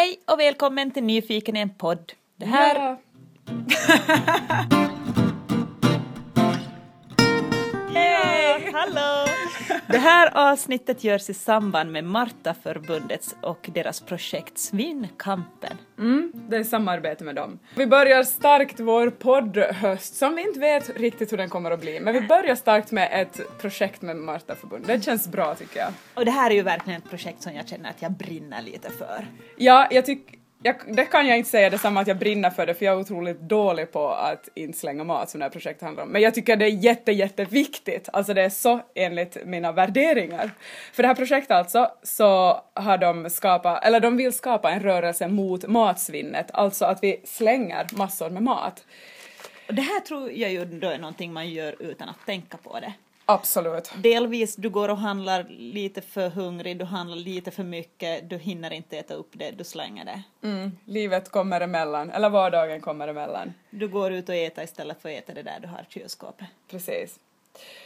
Hej och välkommen till Nyfiken i en podd. Det här... Ja. Hej! Hallå! Det här avsnittet görs i samband med Martaförbundets och deras projekt Svinnkampen. Mm, det är samarbete med dem. Vi börjar starkt vår poddhöst som vi inte vet riktigt hur den kommer att bli. Men vi börjar starkt med ett projekt med Martaförbundet. Det känns bra tycker jag. Och det här är ju verkligen ett projekt som jag känner att jag brinner lite för. Ja, jag tycker jag, det kan jag inte säga detsamma att jag brinner för det för jag är otroligt dålig på att inte slänga mat som det här projektet handlar om. Men jag tycker det är jätte, jätteviktigt. Alltså det är så enligt mina värderingar. För det här projektet alltså så har de skapat, eller de vill skapa en rörelse mot matsvinnet. Alltså att vi slänger massor med mat. Och det här tror jag ju då är någonting man gör utan att tänka på det. Absolut. Delvis, du går och handlar lite för hungrig, du handlar lite för mycket, du hinner inte äta upp det, du slänger det. Mm, livet kommer emellan, eller vardagen kommer emellan. Du går ut och äter istället för att äta det där du har i kylskåpet. Precis.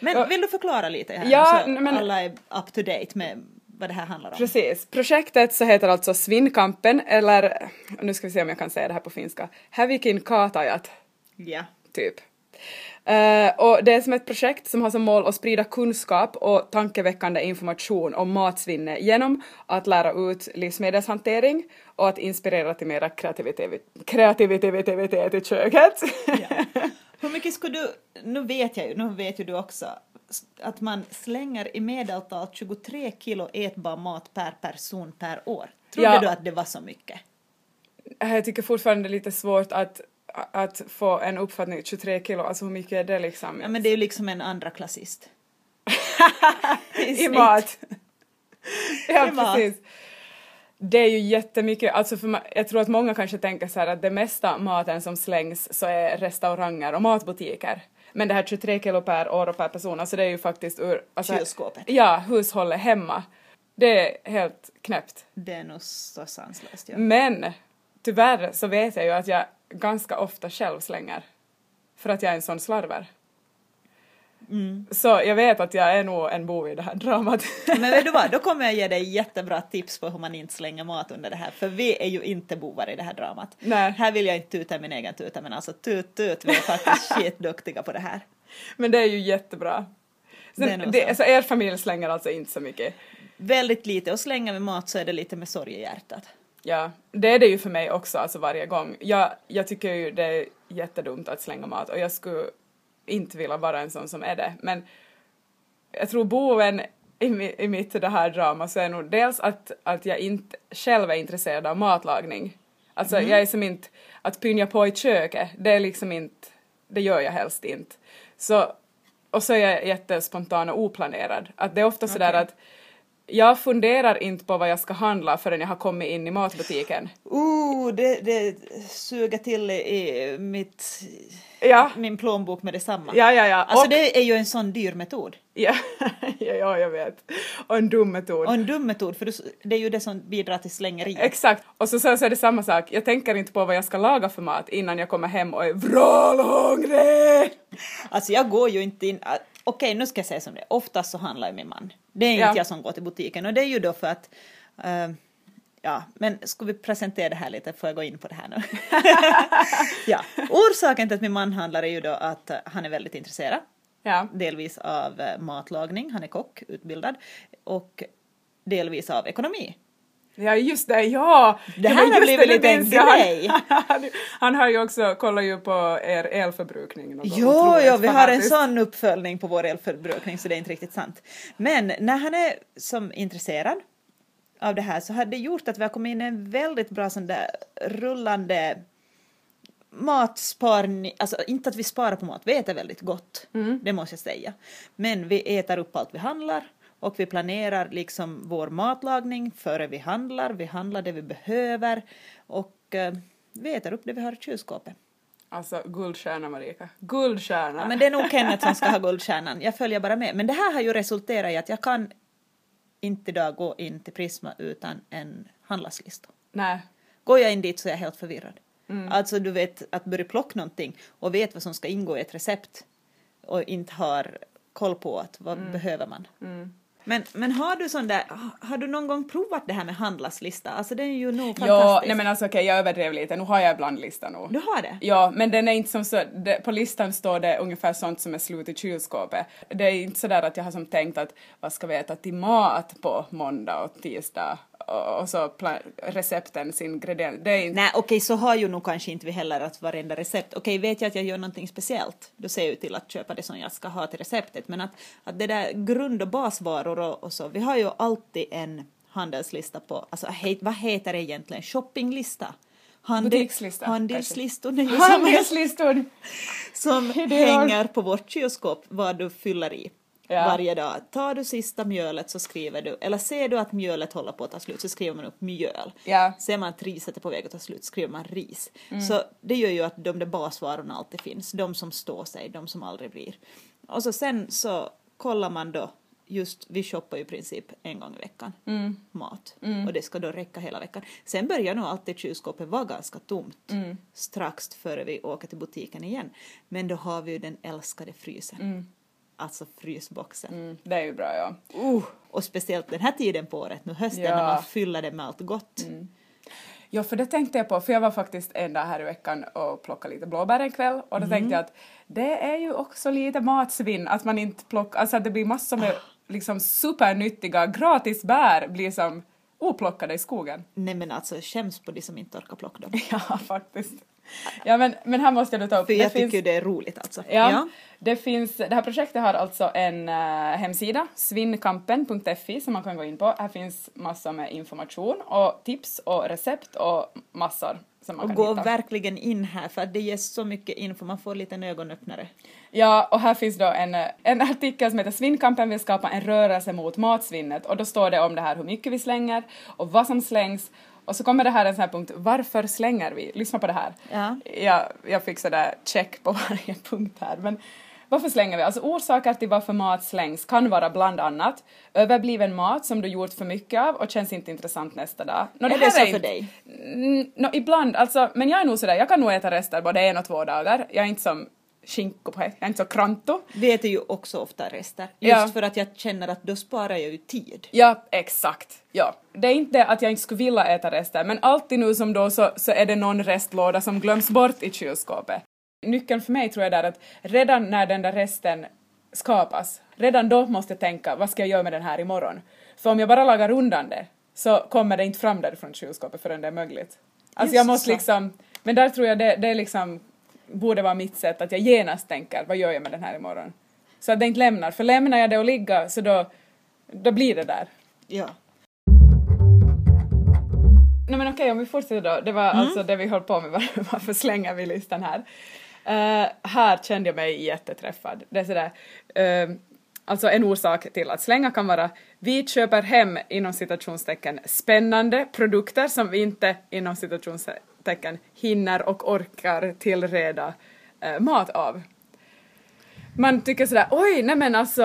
Men Ja. vill du förklara lite här Ja, så men- alla är up to date med vad det här handlar om? Precis. Projektet så heter alltså Svinnkampen, eller nu ska vi se om jag kan säga det här på finska, Hävikin Kaatajat. Ja. typ. Eh, och det är som ett projekt som har som mål att sprida kunskap och tankeväckande information om matsvinne genom att lära ut livsmedelshantering och att inspirera till mera kreativitet, kreativitet i köket. ja. Hur mycket skulle du, nu vet jag ju, nu vet ju du också, att man slänger i medeltal 23 kilo ätbar mat per person per år. Trodde Ja. du att det var så mycket? jag tycker fortfarande det är lite svårt att, att få en uppfattning, 23 kilo, alltså hur mycket är det liksom? Ja men det är ju liksom en andra klassist. I mat. ja, I mat. precis. Det är ju jättemycket, alltså för jag tror att många kanske tänker så här att det mesta maten som slängs så är restauranger och matbutiker. Men det här 23 kilo per år och per person, alltså det är ju faktiskt ur... Alltså, Kylskåpet. Ja, hushållet hemma. Det är helt knäppt. Det är nog så sanslöst. Ja. Men tyvärr så vet jag ju att jag ganska ofta själv slänger. För att jag är en sån slarver. Mm. Så jag vet att jag är nog en bov i det här dramat. Men vet du vad, då kommer jag ge dig jättebra tips på hur man inte slänger mat under det här, för vi är ju inte bovar i det här dramat. Nej. Här vill jag inte tuta min egen tuta, men alltså tut tut, vi är faktiskt skitduktiga på det här. Men det är ju jättebra. Sen, det, så. alltså er familj slänger alltså inte så mycket. Väldigt lite, och slänga med mat så är det lite med sorg i hjärtat. Ja, det är det ju för mig också, alltså varje gång. Jag, jag tycker ju det är jättedumt att slänga mat och jag skulle inte vilja vara en sån som är det. Men jag tror boven i, i mitt det här drama så är nog dels att, att jag inte själv är intresserad av matlagning. Alltså jag är som inte, att pynja på i köket, det är liksom inte, det gör jag helst inte. Så, och så är jag jättespontan och oplanerad. Att det är ofta sådär Okej. att jag funderar inte på vad jag ska handla förrän jag har kommit in i matbutiken. Uh, det, det suger till i mitt, Ja, min plånbok med detsamma. ja, ja. ja. Alltså och, det är ju en sån dyr metod. ja, ja, ja, jag vet. Och en dum metod. Och en dum metod, för det är ju det som bidrar till slängeriet. Exakt. Och så, så, så är det samma sak. Jag tänker inte på vad jag ska laga för mat innan jag kommer hem och är vrålhungrig. Alltså jag går ju inte in, okej nu ska jag säga som det oftast så handlar ju min man. Det är inte Ja. jag som går till butiken och det är ju då för att eh, Ja, men ska vi presentera det här lite? Får jag gå in på det här nu? ja, orsaken till att min man handlar är ju då att eh, han är väldigt intresserad. Ja. Delvis av eh, matlagning, han är kock, utbildad. Och delvis av ekonomi. Ja, just det, ja! Det här har blivit det, lite en jag. Han- grej. Han, han har ju också, kollar ju på er elförbrukning. Jo, ja, vi har en sån uppföljning på vår elförbrukning så det är inte riktigt sant. Men när han är som intresserad av det här så har det gjort att vi har kommit in i en väldigt bra sån där rullande matsparning, alltså inte att vi sparar på mat, vi äter väldigt gott, det måste jag säga. Men vi äter upp allt vi handlar och vi planerar liksom vår matlagning före vi handlar, vi handlar det vi behöver och eh, vi äter upp det vi har i kylskåpet. Alltså, guldstjärna Marika. Guldstjärna! Ja, men det är nog Kenneth som ska ha guldstjärnan. Jag följer bara med. Men det här har ju resulterat i att jag kan inte idag gå in till Prisma utan en handlarslista. Nej. Går jag in dit så är jag helt förvirrad. Mm. Alltså du vet att börja plocka någonting och vet vad som ska ingå i ett recept och inte har koll på att vad behöver man. Mm. Men, men har du sån där, har du någon gång provat det här med handlarslista? Alltså det är ju nog Ja, fantastiskt. nej men alltså okej, jag överdrev lite. Nu har jag ibland listan nu. Du har det? Ja, men den är inte som så, det, på listan står det ungefär sånt som är slut i kylskåpet. Det är inte så där att jag har som tänkt att vad ska vi äta till mat på måndag och tisdag och, och så receptens ingredienser. Det inte... Nej okej, så har ju nog kanske inte vi heller att varenda recept. Okej, vet jag att jag gör någonting speciellt, då ser jag ju till att köpa det som jag ska ha till receptet. Men att, att det där grund och basvaror och, och så, vi har ju alltid en handelslista på, alltså he, vad heter det egentligen, shoppinglista? Handel, Butikslista, Handelslistor, Handelslistor! som har- hänger på vårt kylskåp vad du fyller i Ja. varje dag. Tar du sista mjölet så skriver du, eller ser du att mjölet håller på att ta slut så skriver man upp mjöl. Ja. Ser man att riset är på väg att ta slut skriver man ris. Mm. Så det gör ju att de där basvarorna alltid finns, de som står sig, de som aldrig blir. Och så sen så kollar man då, just vi shoppar ju i princip en gång i veckan Mm. mat och det ska då räcka hela veckan. Sen börjar nog alltid kylskåpet vara ganska tomt Mm. strax före vi åker till butiken igen. Men då har vi ju den älskade frysen. Alltså frysboxen. Mm, det är ju bra, ja. Uh, och speciellt den här tiden på året, nu hösten Ja. när man fyller det med allt gott. Ja, för det tänkte jag på, för jag var faktiskt en dag här i veckan och plockade lite blåbär en kväll och då tänkte jag att det är ju också lite matsvinn att man inte plockar, alltså att det blir massor med liksom supernyttiga gratis bär blir som oplockade i skogen. Nej men alltså skäms på de som inte orkar plocka dem. Ja, faktiskt. Ja, men, men här måste jag då ta upp. För det jag finns- tycker ju det är roligt alltså. Ja, Det, finns, det här projektet har alltså en uh, hemsida, svinnkampen.fi, som man kan gå in på. Här finns massor med information och tips och recept och massor som man Och kan gå hitta. verkligen in här för det ger så mycket info, man får lite en ögonöppnare. Ja, och här finns då en, eh, en artikel som heter Svinnkampen vill skapa en rörelse mot matsvinnet och då står det om det här hur mycket vi slänger och vad som slängs och så kommer det här en sån här punkt, varför slänger vi? Lyssna på det här. Ja. Jag, jag fick sådär check på varje punkt här men varför slänger vi? Alltså orsaker till varför mat slängs kan vara bland annat överbliven mat som du gjort för mycket av och känns inte intressant nästa dag. Nå, Är det så för inte- dig? No, ibland, alltså, men jag är nog sådär, jag kan nog äta rester både en och två dagar. Jag är inte som skinko på jag är inte så kranto. Vi äter ju också ofta rester. Just Ja. för att jag känner att då sparar jag ju tid. Ja, exakt. Ja. Det är inte att jag inte skulle vilja äta rester, men alltid nu som då så, så är det någon restlåda som glöms bort i kylskåpet. Nyckeln för mig tror jag är att redan när den där resten skapas, redan då måste jag tänka vad ska jag göra med den här imorgon? För om jag bara lagar undan det så kommer det inte fram därifrån kylskåpet förrän det är möjligt. Alltså Just jag måste så. liksom, men där tror jag det, det är liksom borde vara mitt sätt att jag genast tänker vad gör jag med den här imorgon? Så att det inte lämnar, för lämnar jag det och ligga så då, då blir det där. Ja. Nej men okej, om vi fortsätter då. Det var alltså det vi höll på med, var- varför slänger vi listan här? Eh, här kände jag mig jätteträffad. Det är sådär, eh, alltså en orsak till att slänga kan vara vi köper hem inom citationstecken spännande produkter som vi inte inom citationstecken hinner och orkar tillreda eh, mat av. Man tycker sådär, oj, nej men alltså,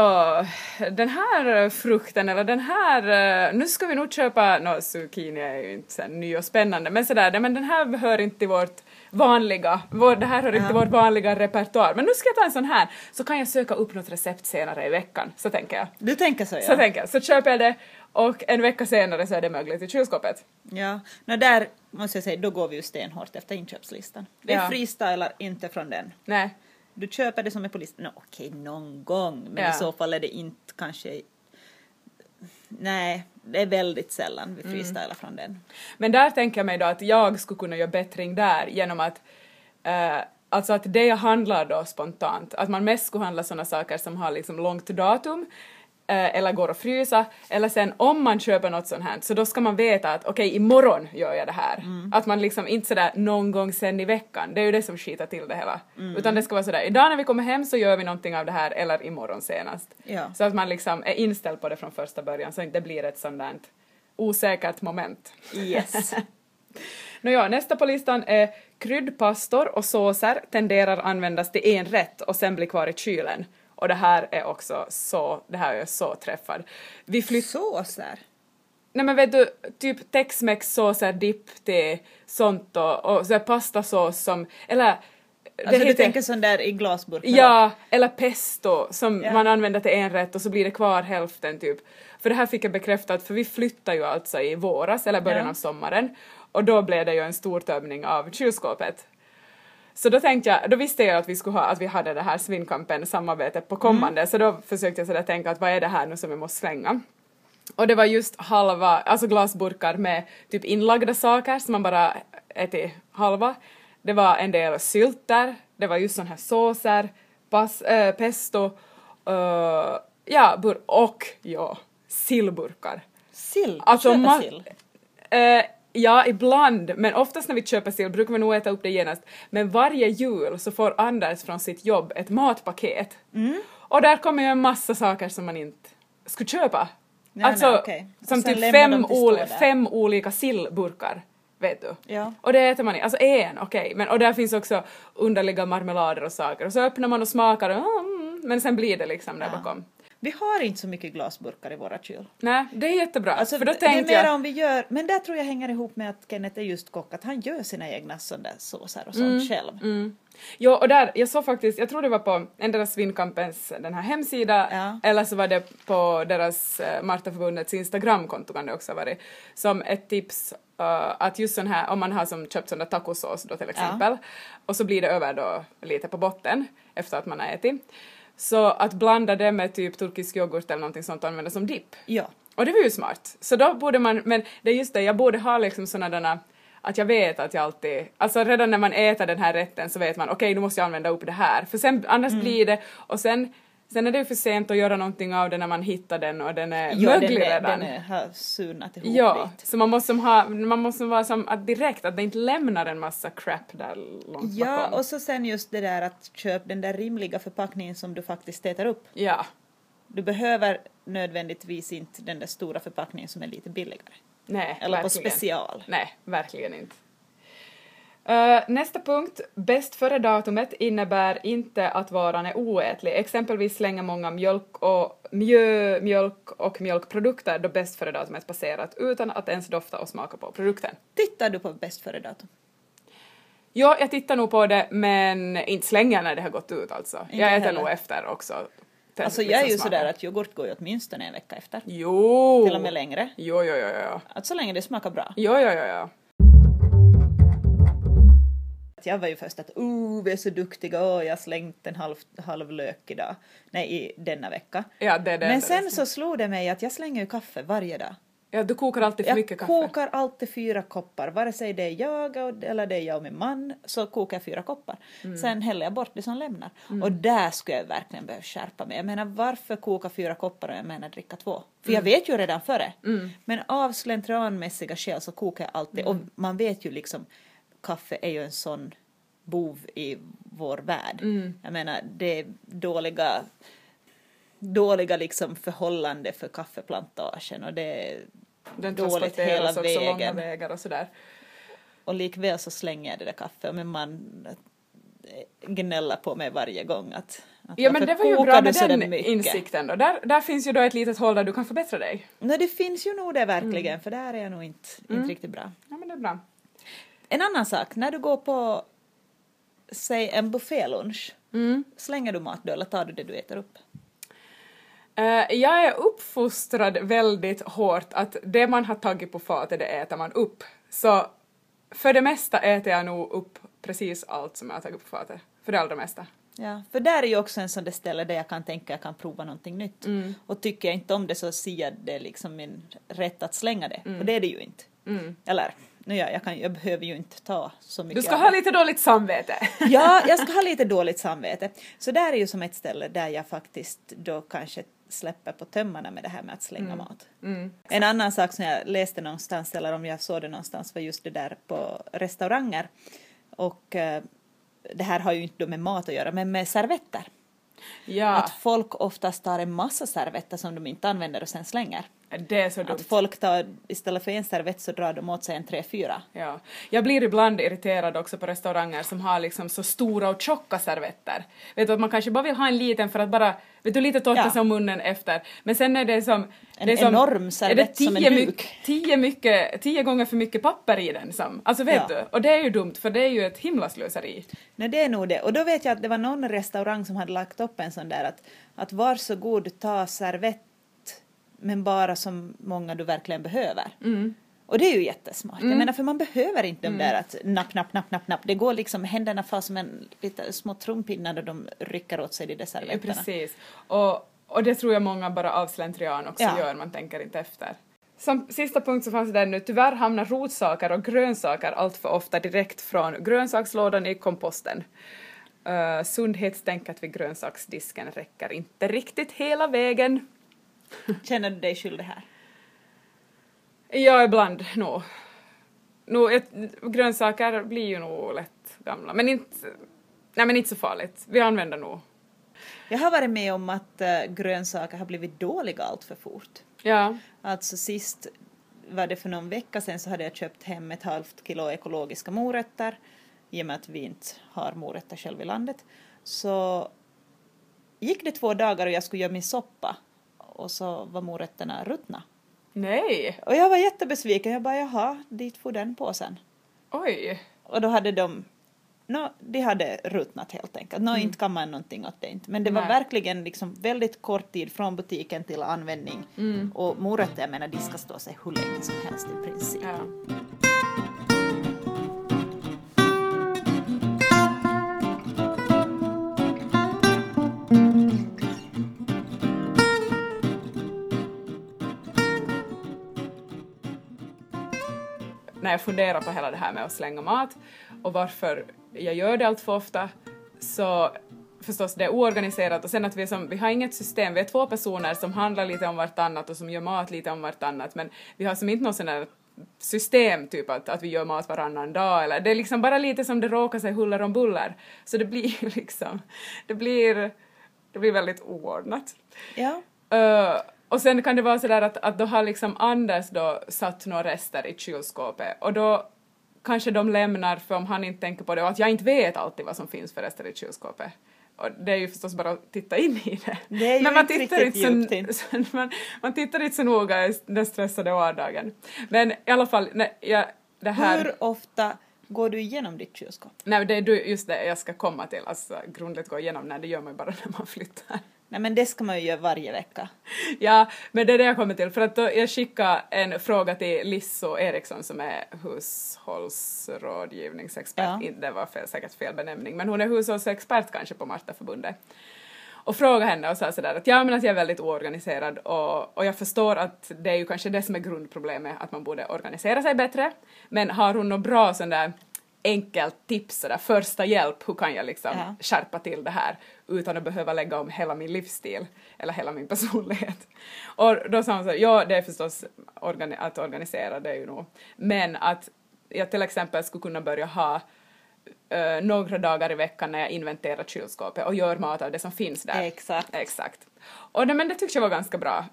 den här frukten eller den här, eh, nu ska vi nog köpa, nå zucchini är ju inte så här ny och spännande, men sådär, nej men den här hör inte till vårt vanliga, vår, det här hör inte till vårt vanliga repertoar, men nu ska jag ta en sån här, så kan jag söka upp något recept senare i veckan, så tänker jag. Du tänker så ja? Så tänker jag, så köper jag det och en vecka senare så är det möjligt i kylskåpet. Ja, Nå, där måste jag säga, då går vi ju stenhårt efter inköpslistan. Vi Ja. freestylar inte från den. Nej. Du köper det som är på listan, Nå, okej någon gång, men Ja. i så fall är det inte kanske... Nej, det är väldigt sällan vi freestylar från den. Men där tänker jag mig då att jag skulle kunna göra bättring där genom att eh, Alltså att det jag handlar då spontant, att man mest skulle handla sådana saker som har liksom långt datum eller går att frysa, eller sen om man köper något sånt här så då ska man veta att okej imorgon gör jag det här. Att man liksom inte sådär någon gång sen i veckan, det är ju det som skitar till det hela. Utan det ska vara sådär idag när vi kommer hem så gör vi någonting av det här eller imorgon senast. Ja. Så att man liksom är inställd på det från första början så inte det blir ett sånt där osäkert moment. Yes. Nåja, nästa på listan är kryddpastor och såser tenderar användas till en rätt och sen blir kvar i kylen. Och det här är också så, det här är jag så träffad. Vi flytt, Såser? nej men vet du, typ tex-mex såser, dipp till sånt och, och så pastasås som, eller Alltså du heter- tänker sån där i glasburk? Ja, eller pesto som Ja. man använder till en rätt och så blir det kvar hälften typ. För det här fick jag bekräftat för vi flyttade ju alltså i våras eller början Ja. av sommaren och då blev det ju en stor tömning av kylskåpet. Så då tänkte jag, då visste jag att vi skulle ha, att vi hade det här Svinkampen samarbetet på kommande så då försökte jag sådär tänka att vad är det här nu som jag måste slänga? Och det var just halva, alltså glasburkar med typ inlagda saker som man bara ätit halva. Det var en del sylter, det var just såna här såser, pas, äh, pesto, äh, ja, bur- och ja, sillburkar. Sill? Alltså, Köpa sill? Eh, ja, ibland, men oftast när vi köper sill brukar vi nog äta upp det genast. Men varje jul så får Anders från sitt jobb ett matpaket. Mm. Och där kommer ju en massa saker som man inte skulle köpa. Nej, alltså, nej. Och som typ fem, ol- fem olika sillburkar. Vet du? Ja. Och det äter man i, alltså en, okej, men och där finns också underliga marmelader och saker och så öppnar man och smakar och mm, men sen blir det liksom där Ja. bakom. Vi har inte så mycket glasburkar i våra kyl. Nej, det är jättebra. Alltså, för då det är mer jag... om vi gör, men där tror jag hänger ihop med att Kenneth är just kock, att han gör sina egna sådana såser och sånt själv. Mm. Jo, och där, jag såg faktiskt, jag tror det var på endera Svinkampens den här hemsida Ja. eller så var det på deras uh, Martaförbundets Instagramkonto kan det också ha varit, som ett tips eh, att just sån här, om man har som köpt sån där tacosås då till exempel och så blir det över då lite på botten efter att man har ätit. Så att blanda det med typ turkisk yoghurt eller någonting sånt och använda som dipp. Ja. Och det var ju smart. Så då borde man, men det är just det, jag borde ha liksom såna där att jag vet att jag alltid, alltså redan när man äter den här rätten så vet man okej nu måste jag använda upp det här för sen annars Mm. blir det och sen sen är det ju för sent att göra någonting av det när man hittar den och den är Ja, den, möglig är, redan. den är, har surnat ihop ja, lite. så man måste ha, man måste vara som att direkt att det inte lämnar en massa crap där långt Ja, bakom. och så sen just det där att köp den där rimliga förpackningen som du faktiskt äter upp. Ja, Du behöver nödvändigtvis inte den där stora förpackningen som är lite billigare. nej, Eller på verkligen. special. Nej, verkligen inte. Eh, nästa punkt, bäst före-datumet innebär inte att varan är oätlig. Exempelvis slänger många mjölk och mjö, mjölk och mjölkprodukter då bäst före-datumet passerat utan att ens dofta och smaka på produkten. Tittar du på bäst före datum? Ja, jag tittar nog på det men inte slänger när det har gått ut alltså. Inte jag äter heller. nog efter också. Till- Alltså jag liksom är ju sådär att yoghurt går ju åtminstone en vecka efter. Jo! Till och med längre. Jo, jo, jo, jo. Att så länge det smakar bra. Jo, jo, jo, jo. Jag var ju först att oh, vi är så duktiga, oh, jag har slängt en halv, halv lök idag. Nej, i denna vecka. Ja, det, det, Men sen det. så slog det mig att jag slänger ju kaffe varje dag. Ja, du kokar alltid för Jag mycket kaffe. kokar alltid fyra koppar, vare sig det är jag och- eller det är jag och min man, så kokar jag fyra koppar. Mm. Sen häller jag bort det som lämnar. Och där skulle jag verkligen behöva skärpa mig. Jag menar varför koka fyra koppar och jag menar dricka två? För Mm. jag vet ju redan före. Men av slentrianmässiga skäl så kokar jag alltid. Mm. Och man vet ju liksom, kaffe är ju en sån bov i vår värld. Mm. Jag menar det är dåliga dåliga liksom förhållande för kaffeplantagen och det är Den dåligt hela också långa vägen. vägar och sådär. Och likväl så slänger jag det där kaffet min man gnäller på mig varje gång att, att Ja men det var ju bra med den insikten då. Där, där finns ju då ett litet håll där du kan förbättra dig. Nej, det finns ju nog det verkligen Mm. för där är jag nog inte, inte riktigt bra. Ja men det är bra. En annan sak, när du går på säg en buffélunch, Mm. slänger du mat då eller tar du det du äter upp? Eh, jag är uppfostrad väldigt hårt att det man har tagit på fatet det äter man upp. Så för det mesta äter jag nog upp precis allt som jag har tagit på fatet. För det allra mesta. Ja, för där är ju också en sån där ställe där jag kan tänka jag kan prova någonting nytt. Mm. Och tycker jag inte om det så ser jag det liksom min rätt att slänga det. Mm. Och det är det ju inte. Eller, nu ja, jag, kan, jag behöver ju inte ta så mycket Du ska ha lite dåligt samvete. Ja, jag ska ha lite dåligt samvete. Så där är ju som ett ställe där jag faktiskt då kanske släpper på tömmarna med det här med att slänga mat. Mm. En annan sak som jag läste någonstans, eller om jag såg det någonstans, var just det där på restauranger. Och eh, det här har ju inte då med mat att göra, men med servetter. Ja. Att folk oftast tar en massa servetter som de inte använder och sen slänger. Det är så dumt. Att folk tar, istället för en servett så drar de åt sig en tre, fyra. Ja. Jag blir ibland irriterad också på restauranger som har liksom så stora och tjocka servetter. Vet du att man kanske bara vill ha en liten för att bara, vet du, lite torka Ja. sig om munnen efter. Men sen är det som... En det är som, enorm servett som en tio, duk. mycket, tio, mycket, tio gånger för mycket papper i den som, alltså vet Ja. du, och det är ju dumt för det är ju ett himla slöseri. Nej, det är nog det. Och då vet jag att det var någon restaurang som hade lagt upp en sån där att, att varsågod ta servett men bara så många du verkligen behöver. Mm. Och det är ju jättesmart. Jag menar för man behöver inte de där att napp, napp, napp, napp, napp. Det går liksom, händerna far som en lite små trumpinnar när de rycker åt sig de där Ja, servetterna. precis. Och, och det tror jag många bara av slentrian också Ja. gör, man tänker inte efter. Som sista punkt så fanns det där nu, tyvärr hamnar rotsaker och grönsaker allt för ofta direkt från grönsakslådan i komposten. Uh, sundhetstänket vid grönsaksdisken räcker inte riktigt hela vägen. Känner du dig skyldig här? Ja, ibland nog. No, ett, grönsaker blir ju nog lätt gamla, men inte, nej, men inte så farligt. Vi använder nog. Jag har varit med om att äh, grönsaker har blivit dåliga allt för fort. Ja. Alltså sist var det för någon vecka sedan så hade jag köpt hem ett halvt kilo ekologiska morötter i och med att vi inte har morötter själv i landet. Så gick det två dagar och jag skulle göra min soppa och så var morötterna ruttna. Nej, Och jag var jättebesviken. Jag bara jaha, dit får den påsen. oj. Och då hade de No, de hade ruttnat helt enkelt. No, inte kan man någonting åt det inte. Men det var Mm. Nej. verkligen liksom väldigt kort tid från butiken till användning. Mm. Och morötter, jag menar, de ska stå sig hur länge som helst i princip. Ja. När jag funderar på hela det här med att slänga mat och varför jag gör det allt för ofta så förstås det är oorganiserat. Och sen att vi, som, vi har inget system, vi är två personer som handlar lite om vartannat och som gör mat lite om vartannat. Men vi har som inte något sånt där system typ att, att vi gör mat varannan dag. Eller det är liksom bara lite som det råkar sig huller om buller så det blir liksom, det blir, det blir väldigt oordnat. Ja. Uh, och sen kan det vara sådär att, att då har liksom Anders då satt några rester i kylskåpet och då kanske de lämnar för om han inte tänker på det och att jag inte vet alltid vad som finns för rester i kylskåpet. Och det är ju förstås bara att titta in i det. Det Men man inte tittar inte så, så, man, man tittar inte så noga i den stressade vardagen. Men i alla fall, nej, jag, det här... Hur ofta går du igenom ditt kylskåp? Nej, det är just det jag ska komma till, alltså grundligt gå igenom, nej det gör man ju bara när man flyttar. Nej men det ska man ju göra varje vecka. Ja, men det är det jag kommer till. För att jag skickade en fråga till Lisso Eriksson som är hushållsrådgivningsexpert. Ja. Det var fel, säkert fel benämning, men hon är hushållsexpert kanske på Martaförbundet. Och frågade henne och sa sådär att ja men att jag är väldigt oorganiserad och, och jag förstår att det är ju kanske det som är grundproblemet, att man borde organisera sig bättre. Men har hon något bra sån där enkelt tips, sådär första hjälp, hur kan jag liksom Ja. skärpa till det här utan att behöva lägga om hela min livsstil eller hela min personlighet. Och då sa hon så här, ja det är förstås organi- att organisera, det är ju nog, men att jag till exempel skulle kunna börja ha eh, några dagar i veckan när jag inventerar kylskåpet och gör mat av det som finns där. Exakt. Exakt. Och det, men det tyckte jag var ganska bra.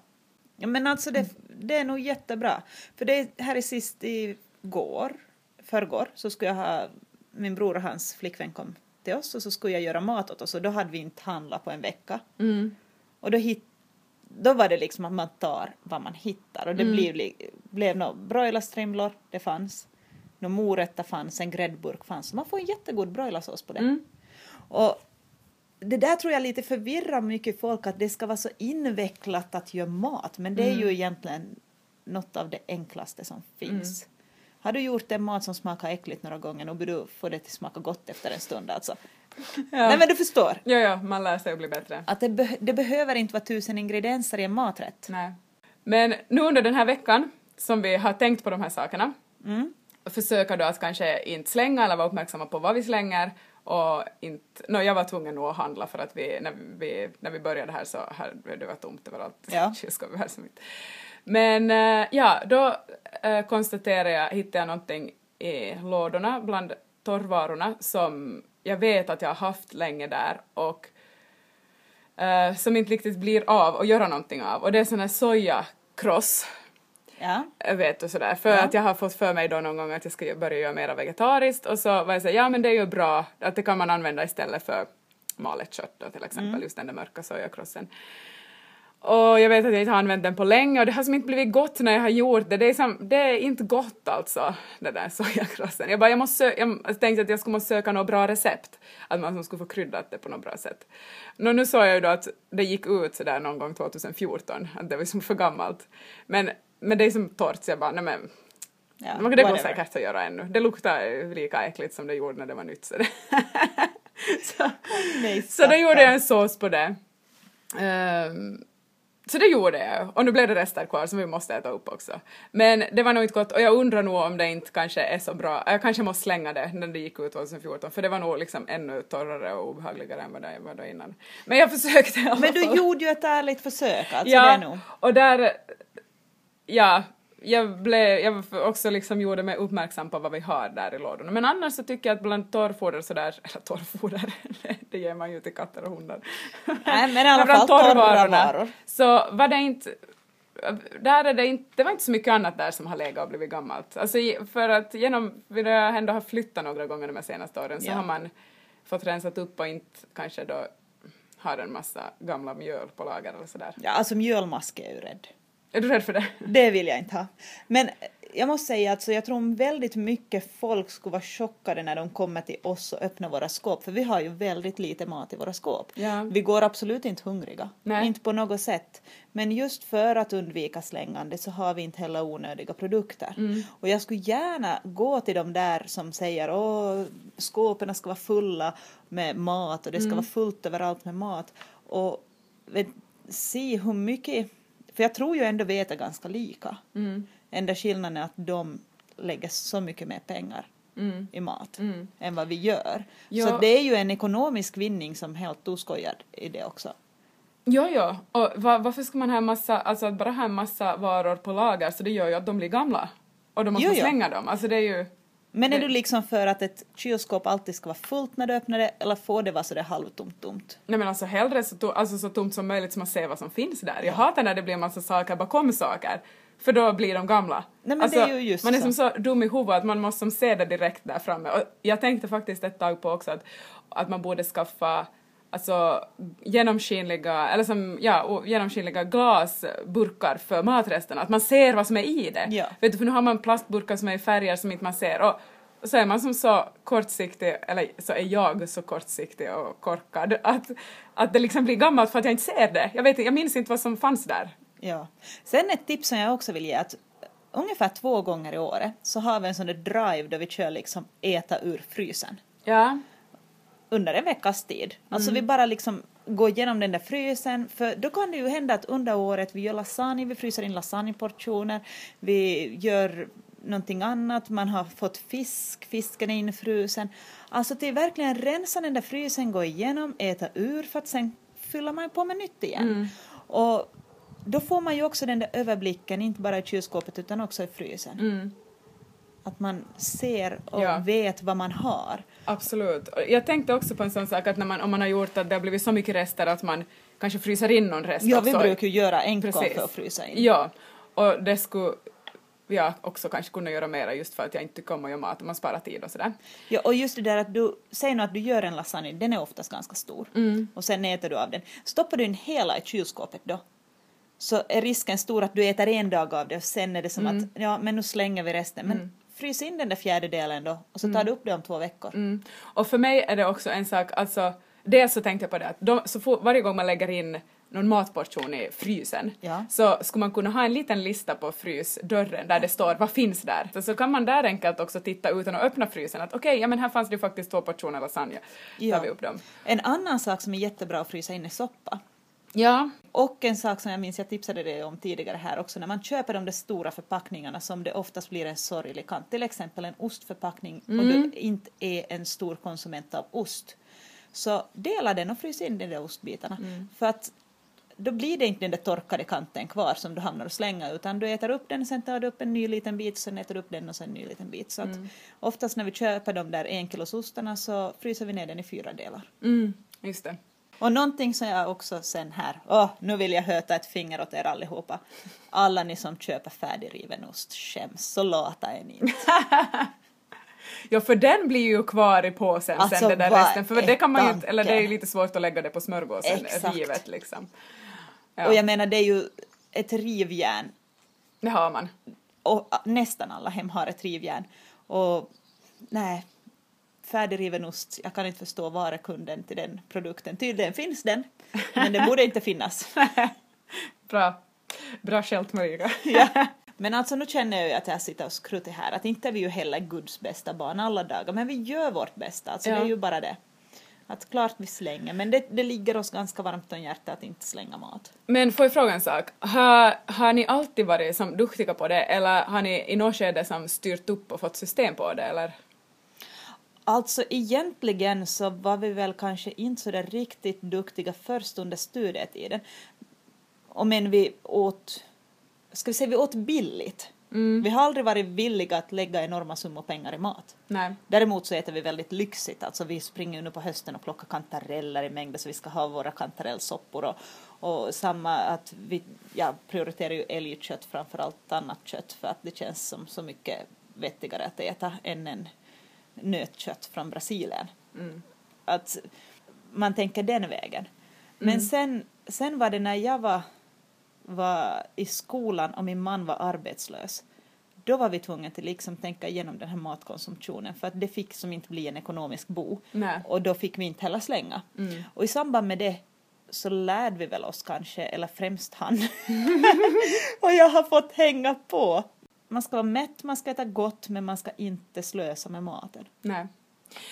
Ja, men alltså det, det är nog jättebra. För det här är sist igår, förrgår, så skulle jag ha, min bror och hans flickvän kom till oss och så skulle jag göra mat åt oss och då hade vi inte handlat på en vecka. Mm. Och då, hit, då var det liksom att man tar vad man hittar och det Mm. blev, blev några broilerstrimlor, det fanns, några morötter fanns, en gräddburk fanns. Man får en jättegod broilersås på det. Mm. Och det där tror jag lite förvirrar mycket folk att det ska vara så invecklat att göra mat men det är Mm. ju egentligen något av det enklaste som finns. Har du gjort en mat som smakar äckligt några gånger nu borde du få det till smaka gott efter en stund alltså. Ja. Nej men du förstår. ja, ja, man lär sig att bli bättre. Att det, be- det behöver inte vara tusen ingredienser i en maträtt. Nej. Men nu under den här veckan som vi har tänkt på de här sakerna Mm. försöka då att kanske inte slänga eller vara uppmärksamma på vad vi slänger och inte, no, jag var tvungen nog att handla för att vi, när vi, när vi började här så här, det var tomt överallt. Ja. Kylskåpet här som inte. Men eh, ja, då uh, konstaterade jag, hittade jag någonting i lådorna bland torrvarorna som jag vet att jag har haft länge där och eh, som inte riktigt blir av att göra någonting av och det är sån här soja kross. Ja. Vet du sådär, för Ja. att jag har fått för mig då någon gång att jag ska börja göra mera vegetariskt och så var jag så här, ja men det är ju bra, att det kan man använda istället för malet kött då till exempel, Mm. just den där mörka sojakrossen. Och jag vet att jag inte har använt den på länge och det har som inte blivit gott när jag har gjort det. Det är, som, det är inte gott alltså, det där sojakrossen. Jag bara, jag måste jag tänkte att jag skulle måste söka något bra recept. Att man som skulle få kryddat det på något bra sätt. Nå, nu såg jag ju då att det gick ut sådär någon gång 2014, att det var som för gammalt. Men, men det är som torrt så jag bara, nej men Ja, det går säkert att göra ännu. Det luktar lika äckligt som det gjorde när det var nytt. Så, det. så, Nej, så då gjorde jag en sås på det. Ehm, så det gjorde jag och nu blev det rester kvar som vi måste äta upp också. Men det var nog inte gott och jag undrar nog om det inte kanske är så bra. Jag kanske måste slänga det när det gick ut 2014 för det var nog liksom ännu torrare och obehagligare än vad det var då innan. Men jag försökte i alla Men du gjorde ju ett ärligt försök, alltså det Ja, är nog. och där, ja, jag blev, jag också liksom gjorde mig uppmärksam på vad vi har där i lådorna. Men annars så tycker jag att bland torrfoder sådär, eller torrfoder, det ger man ju till katter och hundar. Nej, men i alla fall torra varor. Så var det inte, där är det inte, det var inte så mycket annat där som har legat och blivit gammalt. Alltså för att genom, vi jag ändå har flyttat några gånger de senaste åren så Ja. har man fått rensat upp och inte kanske då har en massa gamla mjöl på lager eller sådär. Ja, alltså mjölmask är ju rädd. Är du rädd för det? Det vill jag inte ha. Men jag måste säga att jag tror väldigt mycket folk skulle vara chockade när de kommer till oss och öppnar våra skåp, för vi har ju väldigt lite mat i våra skåp. Ja. Vi går absolut inte hungriga, Nej. inte på något sätt. Men just för att undvika slängande så har vi inte heller onödiga produkter. Mm. Och jag skulle gärna gå till de där som säger åh, skåpen ska vara fulla med mat och det Mm. ska vara fullt överallt med mat. Och se hur mycket, för jag tror ju ändå vi äter ganska lika. Mm. Enda skillnaden är att de lägger så mycket mer pengar Mm. i mat Mm. än vad vi gör. Ja. Så det är ju en ekonomisk vinning som helt oskojad i det också. Ja, ja. Och va, varför ska man ha en massa, alltså att bara ha en massa varor på lager så det gör ju att de blir gamla. Och då måste Jo, man ja. slänga dem. Alltså det är ju... Men är du liksom för att ett kylskåp alltid ska vara fullt när du öppnar det eller får det vara så det halvtomt tomt? Nej men alltså hellre så, to, alltså, så tomt som möjligt så man ser vad som finns där. Jag hatar när det blir en massa saker bakom saker. För då blir de gamla. Nej, men alltså, det är ju just man är så. som så dum i huvudet att man måste se det direkt där framme. Och jag tänkte faktiskt ett tag på också att, att man borde skaffa alltså genomskinliga, eller som, ja, genomskinliga glasburkar för matresterna, att man ser vad som är i det. Ja. Vet du, för nu har man plastburkar som är i färger som inte man ser och så är man som så kortsiktig, eller så är jag så kortsiktig och korkad att, att det liksom blir gammalt för att jag inte ser det. Jag, vet, jag minns inte vad som fanns där. Ja. Sen ett tips som jag också vill ge att ungefär två gånger i året så har vi en sån där drive där vi kör liksom äta ur frysen Ja. Under en veckas tid. Alltså Mm. vi bara liksom går igenom den där frysen för då kan det ju hända att under året vi gör lasagne, vi fryser in lasagneportioner, vi gör någonting annat, man har fått fisk, fisken är infrusen. Alltså till verkligen rensa den där frysen, gå igenom, äta ur för att sen fylla man på med nytt igen. Mm. Och då får man ju också den där överblicken, inte bara i kylskåpet utan också i frysen. Mm. Att man ser och Ja. vet vad man har. Absolut. Jag tänkte också på en sån sak att när man, om man har gjort att det har blivit så mycket rester att man kanske fryser in någon rest Ja, vi också. brukar ju göra enkom för att frysa in. Ja, och det skulle jag också kanske kunna göra mera just för att jag inte tycker om att göra mat och man sparar tid och sådär. Ja, och just det där att du, säg nu att du gör en lasagne, den är oftast ganska stor. Mm. Och sen äter du av den. Stoppar du in hela i kylskåpet då, så är risken stor att du äter en dag av det och sen är det som Mm. att, ja men nu slänger vi resten. Men frys in den där fjärdedelen då och så tar du upp det om två veckor. Mm. Och för mig är det också en sak, alltså dels så tänkte jag på det att de, så for, varje gång man lägger in någon matportion i frysen Ja. så skulle man kunna ha en liten lista på frysdörren där det står vad finns där. Så, så kan man där enkelt också titta utan att öppna frysen att okej, ja men här fanns det faktiskt två portioner lasagne. Ja. Tar vi upp dem. En annan sak som är jättebra att frysa in är soppa. Ja. Och en sak som jag minns, jag tipsade dig om tidigare här också, när man köper de där stora förpackningarna som det oftast blir en sorglig kant, till exempel en ostförpackning och du inte är en stor konsument av ost, så dela den och frys in de där ostbitarna. För att då blir det inte den där torkade kanten kvar som du hamnar och slänga utan du äter upp den, sen tar du upp en ny liten bit, sen äter du upp den och sen en ny liten bit. Så att oftast när vi köper de där enkilos ostarna så fryser vi ner den i fyra delar. Mm, just det. Och någonting som jag också sen här, åh, nu vill jag höta ett finger åt er allihopa. Alla ni som köper färdigriven ost, skäms, så lata är ni inte. Ja, för den blir ju kvar i påsen Alltså, sen det där resten, för det kan man ju eller det är ju lite svårt att lägga det på smörgåsen Exakt. rivet liksom. Ja, Och jag menar, det är ju ett rivjärn det har man. och nästan alla hem har ett rivjärn. Och nej, färdigriven ost, jag kan inte förstå var är kunden till den produkten. Tydligen finns den, men den borde inte finnas. Bra. Bra skällt Maria. ja. Men alltså nu känner jag ju att jag sitter och skruter här, att inte är vi ju heller Guds bästa barn alla dagar, men vi gör vårt bästa, alltså det Ja. är ju bara det. Att klart vi slänger, men det, det ligger oss ganska varmt om hjärtat att inte slänga mat. Men får jag fråga en sak? Har, har ni alltid varit som duktiga på det eller har ni i något skede som styrt upp och fått system på det eller? Alltså egentligen så var vi väl kanske inte så där riktigt duktiga först under studietiden. Och men vi åt, ska vi säga vi åt billigt. Vi har aldrig varit villiga att lägga enorma summor pengar i mat. Nej. Däremot så äter vi väldigt lyxigt, alltså vi springer nu på hösten och plockar kantareller i mängder så vi ska ha våra kantarellsoppor och, och samma att vi ja, prioriterar ju älgkött framför allt annat kött för att det känns som så mycket vettigare att äta än en nötkött från Brasilien. Att man tänker den vägen. Men sen, sen var det när jag var, var i skolan och min man var arbetslös. Då var vi tvungna till liksom tänka igenom den här matkonsumtionen för att det fick som inte bli en ekonomisk bo. Nej. Och då fick vi inte heller slänga. Och i samband med det så lärde vi väl oss kanske, eller främst han. och jag har fått hänga på. Man ska vara mätt, man ska äta gott, men man ska inte slösa med maten. Nej.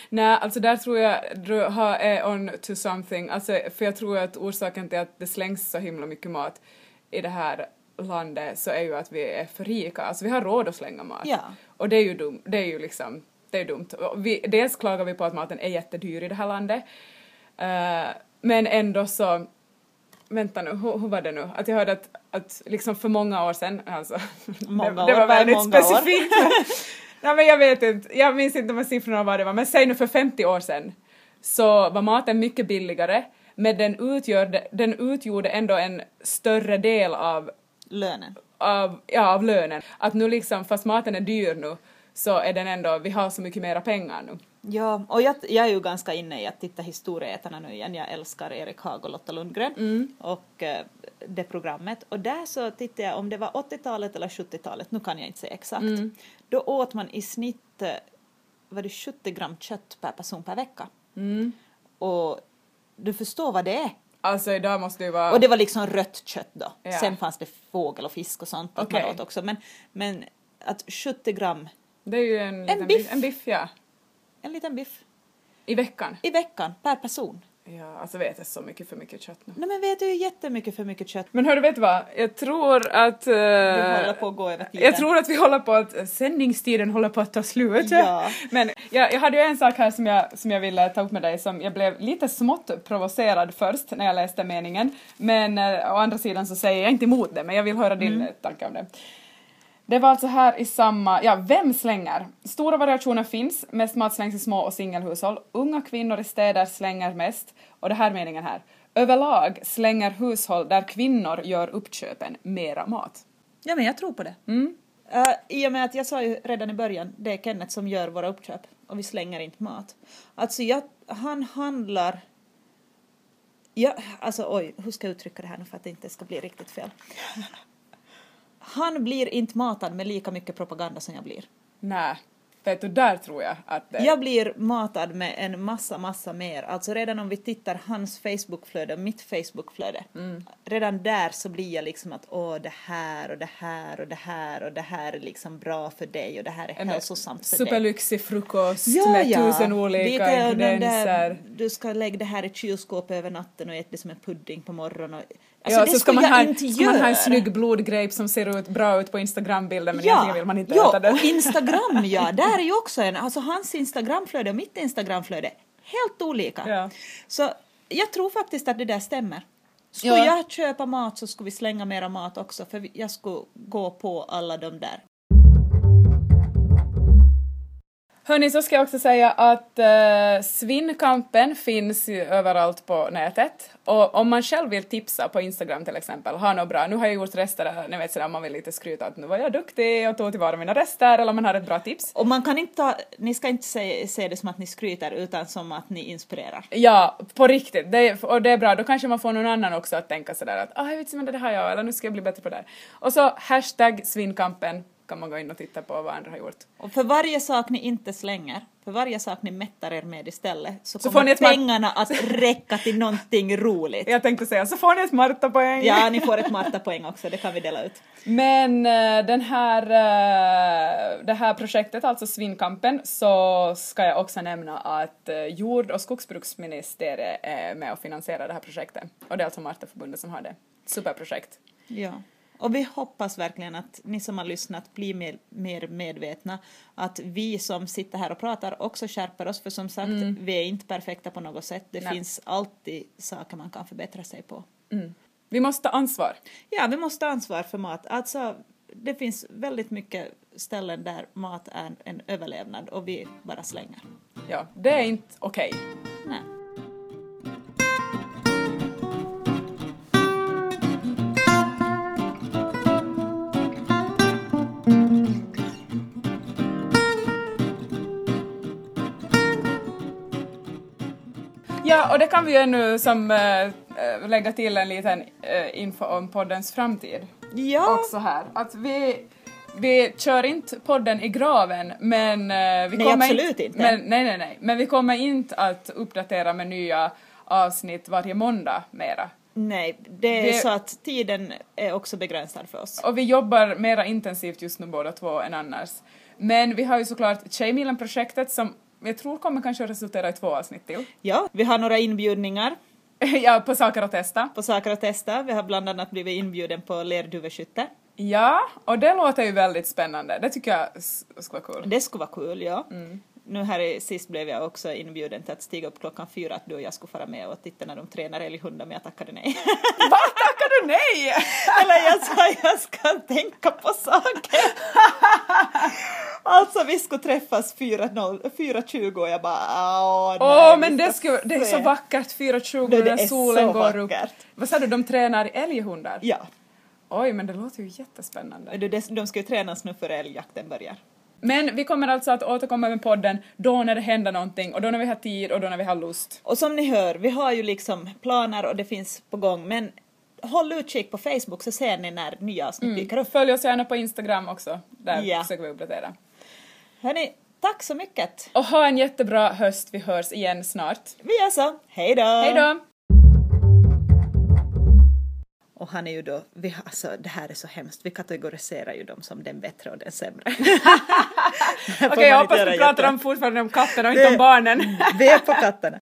Nej, alltså där tror jag du har är on to something, alltså för jag tror att orsaken till att det slängs så himla mycket mat i det här landet så är ju att vi är för rika, alltså vi har råd att slänga mat. Ja. Och det är ju dumt, det är ju liksom, det är dumt. Vi, dels klagar vi på att maten är jättedyr i det här landet, eh, men ändå så Vänta nu, hur, hur var det nu? Att jag hörde att, att liksom för många år sedan, alltså, Många det, år, det var väldigt specifikt. Nej men jag vet inte, jag minns inte vad siffrorna var det var, men säg nu för 50 år sedan så var maten mycket billigare, men den, utgör, den utgjorde ändå en större del av, Lönen. av, ja, av lönen. Att nu liksom, fast maten är dyr nu, så är den ändå, vi har så mycket mera pengar nu. Ja, och jag, jag är ju ganska inne i att titta Historieätarna nu igen. Jag älskar Erik Haag och Lotta Lundgren och eh, det programmet. Och där så tittade jag om det var 80-talet eller 70-talet, nu kan jag inte säga exakt. Då åt man i snitt eh, var det 70 gram kött per person per vecka. Och du förstår vad det är. Alltså idag måste det vara... Och det var liksom rött kött då. Ja. Sen fanns det fågel och fisk och sånt att Okej. man åt också. Men, men att 70 gram, Det är ju en, liten biff. En biff, ja. En liten biff, I veckan. i veckan per person. Ja, alltså vet jag så mycket för mycket kött nu. Nej men vet du ju jättemycket för mycket kött. Men hörru, vet du vad? Jag tror att... eh, Vi håller på att gå över tiden. jag tror att vi håller på att... Sändningstiden håller på att ta slut. Ja. Men jag, jag hade ju en sak här som jag, som jag ville ta upp med dig som jag blev lite smått provocerad först när jag läste meningen. Men eh, å andra sidan så säger jag inte emot det, men jag vill höra din mm. tanke om det. Det var alltså här i samma, ja, vem slänger? Stora variationer finns, mest mat slängs i små och singelhushåll. Unga kvinnor i städer slänger mest. Och det här är meningen här. Överlag slänger hushåll där kvinnor gör uppköpen mera mat. Ja men jag tror på det. Mm. Eh, I och med att jag sa ju redan i början, det är Kenneth som gör våra uppköp och vi slänger inte mat. Alltså jag, han handlar Ja, alltså oj, hur ska jag uttrycka det här nu för att det inte ska bli riktigt fel? Han blir inte matad med lika mycket propaganda som jag blir. Nej, vet du, där tror jag att det... Jag blir matad med en massa, massa mer. Alltså redan om vi tittar hans Facebookflöde och mitt Facebookflöde. Redan där så blir jag liksom att åh det här och det här och det här och det här är liksom bra för dig och det här är En hälsosamt för dig. Superlyxig frukost med tusen olika ingredienser. Du ska lägga det här i kylskåpet över natten och äta det som en pudding på morgonen. Och, ja, alltså, det så ska man, ha, inte man ha en snygg blodgrape som ser ut bra ut på Instagrambilden men egentligen vill man inte ja, äta den. Instagram ja, där är ju också en, alltså hans Instagramflöde och mitt Instagramflöde, helt olika. Ja. Så jag tror faktiskt att det där stämmer. Skulle Ja. jag köpa mat så skulle vi slänga mera mat också för jag skulle gå på alla de där. Hörni, så ska jag också säga att uh, Svinnkampen finns ju överallt på nätet. Och om man själv vill tipsa på Instagram till exempel, ha något bra, nu har jag gjort rester, ni vet sådär man vill lite skryta att nu var jag duktig och tog tillvara mina rester, eller man har ett bra tips. Och man kan inte, ta, ni ska inte se, se det som att ni skryter utan som att ni inspirerar. Ja, på riktigt, det, och det är bra, då kanske man får någon annan också att tänka sådär att ah, jag vet inte men det har jag, eller nu ska jag bli bättre på det här. Och så hashtag svinnkampen kan man gå in och titta på vad andra har gjort. Och för varje sak ni inte slänger, för varje sak ni mättar er med istället, så, Så kommer får ni ett pengarna att räcka till någonting roligt. Jag tänkte säga, så får ni ett Marta-poäng! Ja, ni får ett Marta-poäng också, det kan vi dela ut. Men eh, den här, eh, det här projektet, alltså Svinnkampen, så ska jag också nämna att eh, jord och skogsbruksministeriet är med och finansierar det här projektet. Och det är alltså Martaförbundet som har det. Superprojekt. Ja. Och vi hoppas verkligen att ni som har lyssnat blir mer, mer medvetna. Att vi som sitter här och pratar också skärper oss. För som sagt, vi är inte perfekta på något sätt. Det Nej. finns alltid saker man kan förbättra sig på. Vi måste ta ansvar. Ja, vi måste ta ansvar för mat. Alltså, det finns väldigt mycket ställen där mat är en överlevnad och vi bara slänger. Ja, det är inte okej. Nej. Ja, och det kan vi ju ännu som äh, lägga till en liten äh, info om poddens framtid. Ja, också här. Att vi, vi kör inte podden i graven men eh, vi Nej, kommer absolut inte. Men, nej, nej, nej. Men vi kommer inte att uppdatera med nya avsnitt varje måndag mera. nej, det är Vi- så att tiden är också begränsad för oss. Och vi jobbar mera intensivt just nu båda två än annars. Men vi har ju såklart Tjejmilen-projektet som jag tror kommer kanske resultera i två avsnitt till. Ja, vi har några inbjudningar ja, på saker att testa. på saker att testa. Vi har bland annat blivit inbjuden på lerduveskytte. Ja, och det låter ju väldigt spännande. Det tycker jag skulle vara kul. Det skulle vara kul, ja. Mm. Nu här i, sist blev jag också inbjuden till att stiga upp klockan fyra, att du och jag skulle fara med och titta när de tränar älghundar, men jag tackade nej. Vad tackar du nej? Eller jag sa jag ska tänka på saker. alltså vi skulle träffas 4.0 4.20 och jag bara åh Åh, nej, men vi det, ska skulle, det är så se." vackert 4.20 Det- det när är solen går upp. vackert. Vad sa du, de tränar älghundar? Ja, Oj, men det låter ju jättespännande. det- de ska ju tränas nu före älgjakten börjar. Men vi kommer alltså att återkomma med podden då när det händer någonting och då när vi har tid och då när vi har lust. Och som ni hör, vi har ju liksom planer och det finns på gång, men håll utkik på Facebook så ser ni när nya avsnitt dyker upp. Följ oss gärna på Instagram också, där Ja. försöker vi uppdatera. Hörni, tack så mycket. Och ha en jättebra höst, vi hörs igen snart. Vi gör så. Hej då! Hej då! Och han är ju då, vi, alltså det här är så hemskt, vi kategoriserar ju dem som den bättre och den sämre. Okej, jag hoppas vi pratar om fortfarande om katten och inte om barnen. Vi är på katterna.